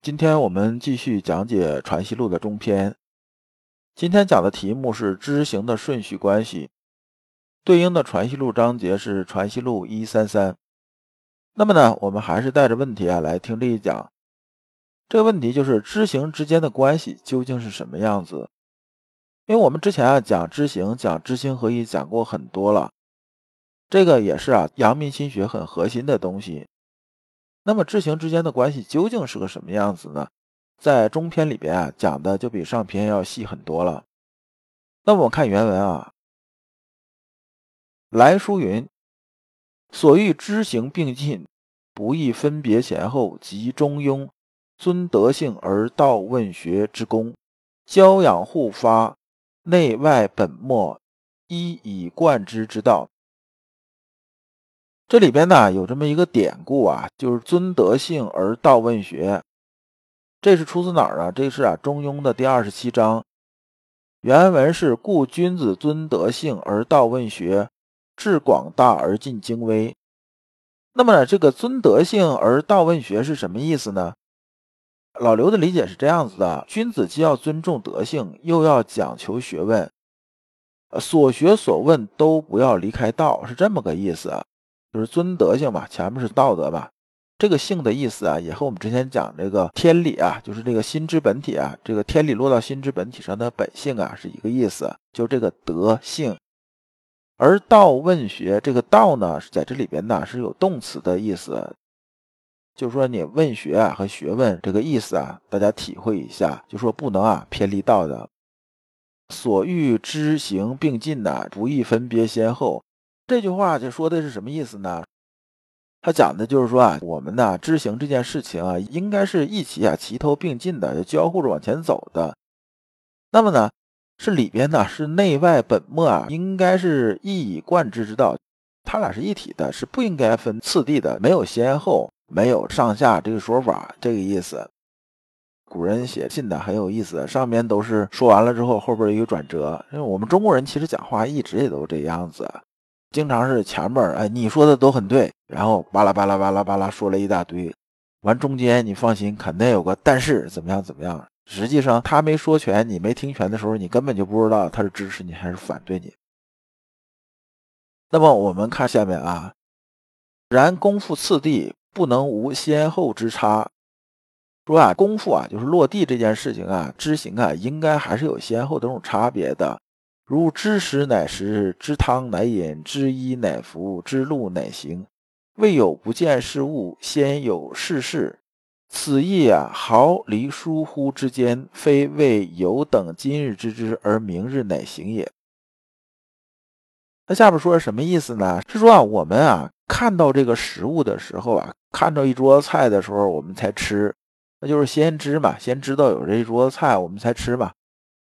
今天我们继续讲解《传习录》的中篇。今天讲的题目是知行的顺序关系，对应的《传习录》章节是《传习录》一三三。那么呢，我们还是带着问题啊来听这一讲。这个问题就是知行之间的关系究竟是什么样子？因为我们之前啊讲知行、讲知行合一讲过很多了，这个也是啊阳明心学很核心的东西。那么知行之间的关系究竟是个什么样子呢？在中篇里边啊讲的就比上篇要细很多了。那我们看原文啊，来书云：“所欲知行并进，不易分别前后及中庸，尊德性而道问学之功，教养互发，内外本末，一以贯之之道。”这里边呢有这么一个典故啊，就是尊德性而道问学，这是出自哪儿啊？这是啊《中庸》的第二十七章，原文是“故君子尊德性而道问学，致广大而尽精微。”那么呢，这个尊德性而道问学是什么意思呢？老刘的理解是这样子的：君子既要尊重德性，又要讲求学问，所学所问都不要离开道，是这么个意思。就是尊德性嘛，前面是道德吧。这个性的意思啊，也和我们之前讲这个天理啊，就是这个心之本体啊，这个天理落到心之本体上的本性啊，是一个意思。就这个德性，而道问学这个道呢，是在这里边呢是有动词的意思。就是说你问学啊和学问这个意思啊，大家体会一下，就说不能啊偏离道的。所欲知行并进呐，不易分别先后。这句话就说的是什么意思呢？他讲的就是说啊，我们呢知行这件事情啊，应该是一起啊齐头并进的，交互着往前走的。那么呢，是里边呢是内外本末啊，应该是一以贯之之道，它俩是一体的，是不应该分次第的，没有先后，没有上下这个说法，这个意思。古人写信的很有意思，上面都是说完了之后，后边一个转折。因为我们中国人其实讲话一直也都这样子。经常是前面哎，你说的都很对，然后巴拉巴拉巴拉巴拉说了一大堆，完中间你放心，肯定有个但是怎么样怎么样。实际上他没说全，你没听全的时候，你根本就不知道他是支持你还是反对你。那么我们看下面啊，然功夫次第不能无先后之差。说啊，功夫啊就是落地这件事情啊，知行啊应该还是有先后这种差别的。如知食乃食，知汤乃饮，知衣乃服，知路乃行。未有不见事物，先有事事。此意啊，毫厘疏忽之间，非为有等今日之知而明日乃行也。那下边说什么意思呢？是说啊，我们啊看到这个食物的时候啊，看到一桌菜的时候，我们才吃，那就是先知嘛，先知道有这一桌菜，我们才吃嘛。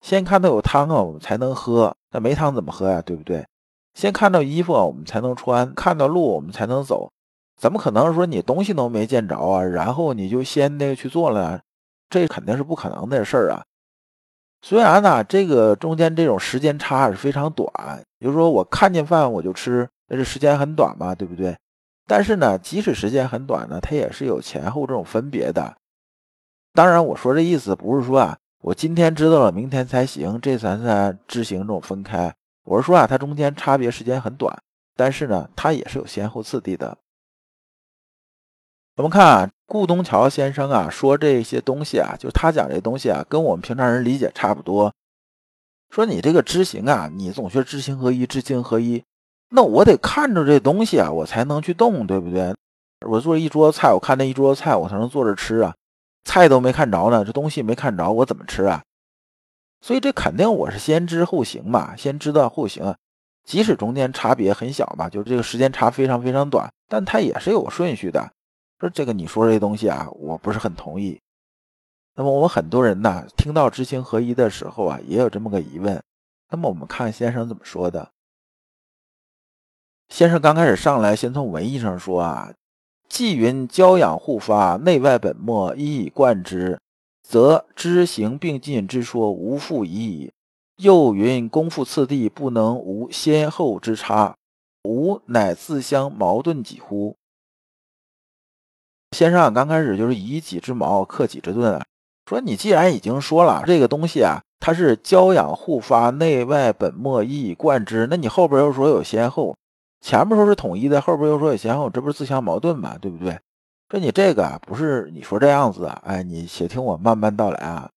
先看到有汤啊，我们才能喝。那没汤怎么喝呀？对不对？先看到衣服啊，我们才能穿；看到路，我们才能走。怎么可能说你东西都没见着啊，然后你就先那个去做了？这肯定是不可能的事儿啊。虽然呢，这个中间这种时间差是非常短，比如说我看见饭我就吃，那是时间很短嘛，对不对？但是呢，即使时间很短呢，它也是有前后这种分别的。当然，我说这意思不是说啊。我今天知道了，明天才行，这才算知行这种分开。我是说啊，它中间差别时间很短，但是呢，它也是有先后次第的。我们看啊，顾东桥先生啊说这些东西啊，就他讲这东西啊，跟我们平常人理解差不多。说你这个知行啊，你总学知行合一，知行合一，那我得看着这东西啊，我才能去动，对不对？我做一桌子菜，我看那一桌子菜，我才能坐着吃啊。菜都没看着呢，这东西没看着，我怎么吃啊？所以这肯定我是先知后行嘛，先知道后行。即使中间差别很小吧，就是这个时间差非常非常短，但它也是有顺序的。说这个你说这东西啊，我不是很同意。那么我们很多人呢，听到知行合一的时候啊，也有这么个疑问。那么我们看先生怎么说的。先生刚开始上来，先从文艺上说啊，既云交养互发，内外本末一以贯之，则知行并进之说无复疑矣。又云功夫次第不能无先后之差，吾乃自相矛盾几乎？先生，刚开始就是以己之矛克己之盾啊，说你既然已经说了这个东西啊，它是交养互发，内外本末一以贯之，那你后边又说有先后。前面说是统一的，后边又说有先后，这不是自相矛盾吗？对不对？说你这个不是你说这样子啊，哎，你且听我慢慢道来啊。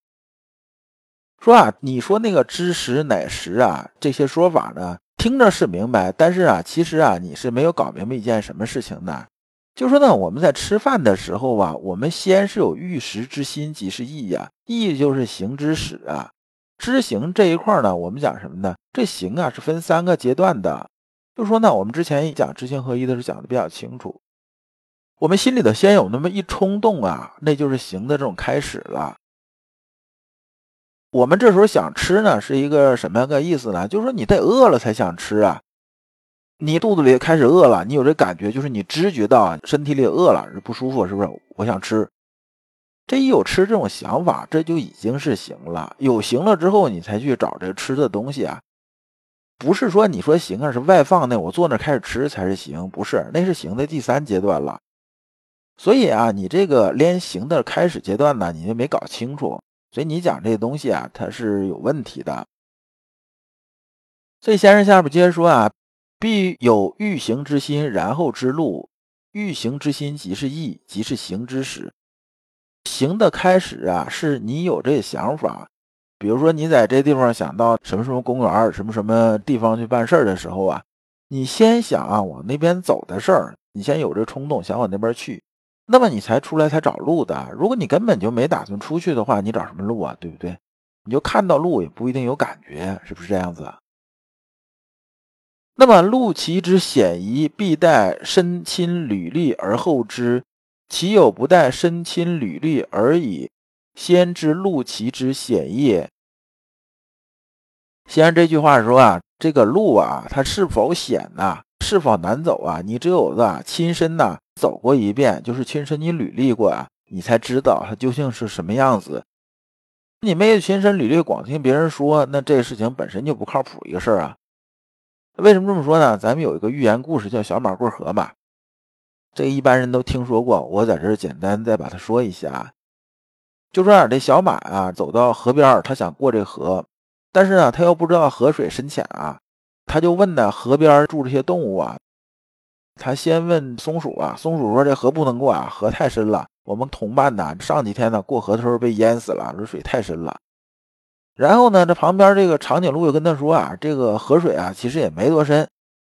说啊，你说那个知时乃时啊，这些说法呢，听着是明白，但是啊，其实啊，你是没有搞明白一件什么事情的。就说呢，我们在吃饭的时候啊，我们先是有欲食之心，即是意呀，意就是行之始啊。知行这一块呢，我们讲什么呢？这行啊是分三个阶段的。就说呢，我们之前讲知行合一的时候讲的比较清楚，我们心里头先有那么一冲动啊，那就是行的这种开始了。我们这时候想吃呢，是一个什么样个意思呢？就是说你得饿了才想吃啊，你肚子里开始饿了，你有这感觉，就是你知觉到身体里饿了，不舒服，是不是？我想吃，这一有吃这种想法，这就已经是行了。有行了之后，你才去找这吃的东西啊。不是说你说行啊，是外放那我坐那开始吃才是行，不是，那是行的第三阶段了。所以啊，你这个连行的开始阶段呢，你就没搞清楚，所以你讲这些东西啊，它是有问题的。所以先生下边接着说啊，必有欲行之心，然后之路。欲行之心即是意，即是行之始。行的开始啊，是你有这想法。比如说，你在这地方想到什么什么公园、什么什么地方去办事儿的时候啊，你先想啊往那边走的事儿，你先有这冲动想往那边去，那么你才出来才找路的。如果你根本就没打算出去的话，你找什么路啊？对不对？你就看到路也不一定有感觉，是不是这样子？那么路其之险夷，必待身亲履历而后知，岂有不待身亲履历而已？先知路其之险也。先生这句话说啊，这个路啊，它是否险呐？是否难走啊？你只有啊亲身呐走过一遍，就是亲身你履历过啊，你才知道它究竟是什么样子。你没有亲身履历，光听别人说，那这事情本身就不靠谱一个事儿啊。为什么这么说呢？咱们有一个寓言故事叫小马过河嘛，这一般人都听说过。我在这儿简单再把它说一下。就说啊，这小马啊，走到河边他想过这河，但是呢，他又不知道河水深浅啊，他就问呢，河边住这些动物啊。他先问松鼠啊，松鼠说：“这河不能过啊，河太深了。我们同伴呢，上几天呢过河的时候被淹死了，这水太深了。”然后呢，这旁边这个长颈鹿又跟他说啊：“这个河水啊，其实也没多深，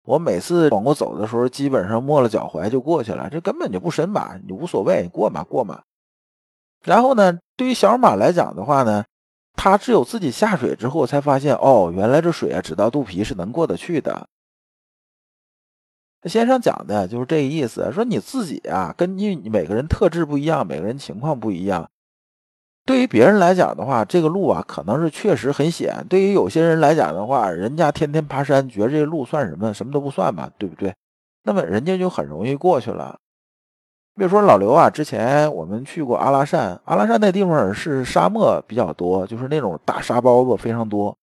我每次往过走的时候，基本上没了脚踝就过去了，这根本就不深吧？你无所谓，你过嘛过嘛。”然后呢，对于小马来讲的话呢，他只有自己下水之后才发现，哦，原来这水啊，只到肚皮是能过得去的。先生讲的就是这个意思，说你自己啊，根据每个人特质不一样，每个人情况不一样。对于别人来讲的话，这个路啊，可能是确实很险；对于有些人来讲的话，人家天天爬山，觉得这个路算什么？什么都不算嘛，对不对？那么人家就很容易过去了。比如说老刘啊，之前我们去过阿拉善，阿拉善那地方是沙漠比较多，就是那种大沙包子非常多。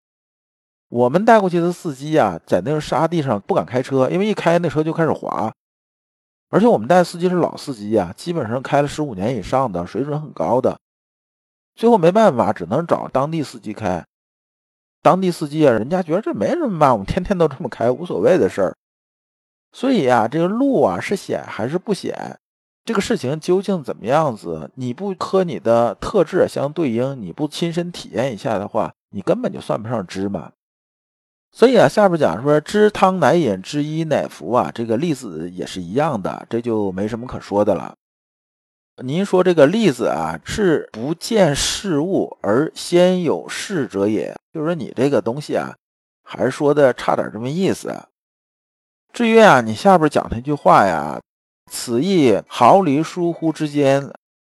我们带过去的司机啊，在那个沙地上不敢开车，因为一开那车就开始滑。而且我们带司机是老司机啊，基本上开了十五年以上的，水准很高的。最后没办法，只能找当地司机开。当地司机啊，人家觉得这没什么嘛，我们天天都这么开，无所谓的事儿。所以啊，这个路啊是险还是不险？这个事情究竟怎么样子？你不和你的特质相对应，你不亲身体验一下的话，你根本就算不上知嘛。所以啊，下边讲说知汤乃饮，知衣乃服啊，这个例子也是一样的，这就没什么可说的了。您说这个例子啊，是不见事物而先有事者也，就是说你这个东西啊，还是说的差点这么意思。至于啊，你下边讲那句话呀。此亦毫厘疏忽之间，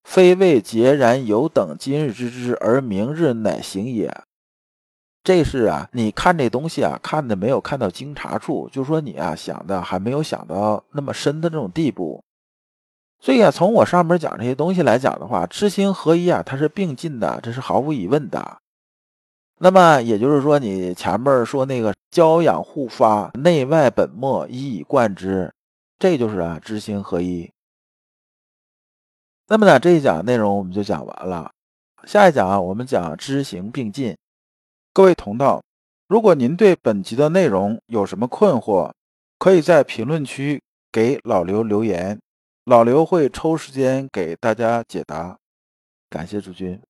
非未孑然有等今日之知，而明日乃行也。这是啊，你看这东西啊，看的没有看到经察处，就说你啊想的还没有想到那么深的这种地步。所以啊，从我上面讲这些东西来讲的话，知行合一啊，它是并进的，这是毫无疑问的。那么也就是说，你前面说那个教养互发，内外本末一以贯之，这就是啊知行合一。那么呢，这一讲内容我们就讲完了。下一讲啊，我们讲知行并进。各位同道，如果您对本集的内容有什么困惑，可以在评论区给老刘留言，老刘会抽时间给大家解答。感谢诸君。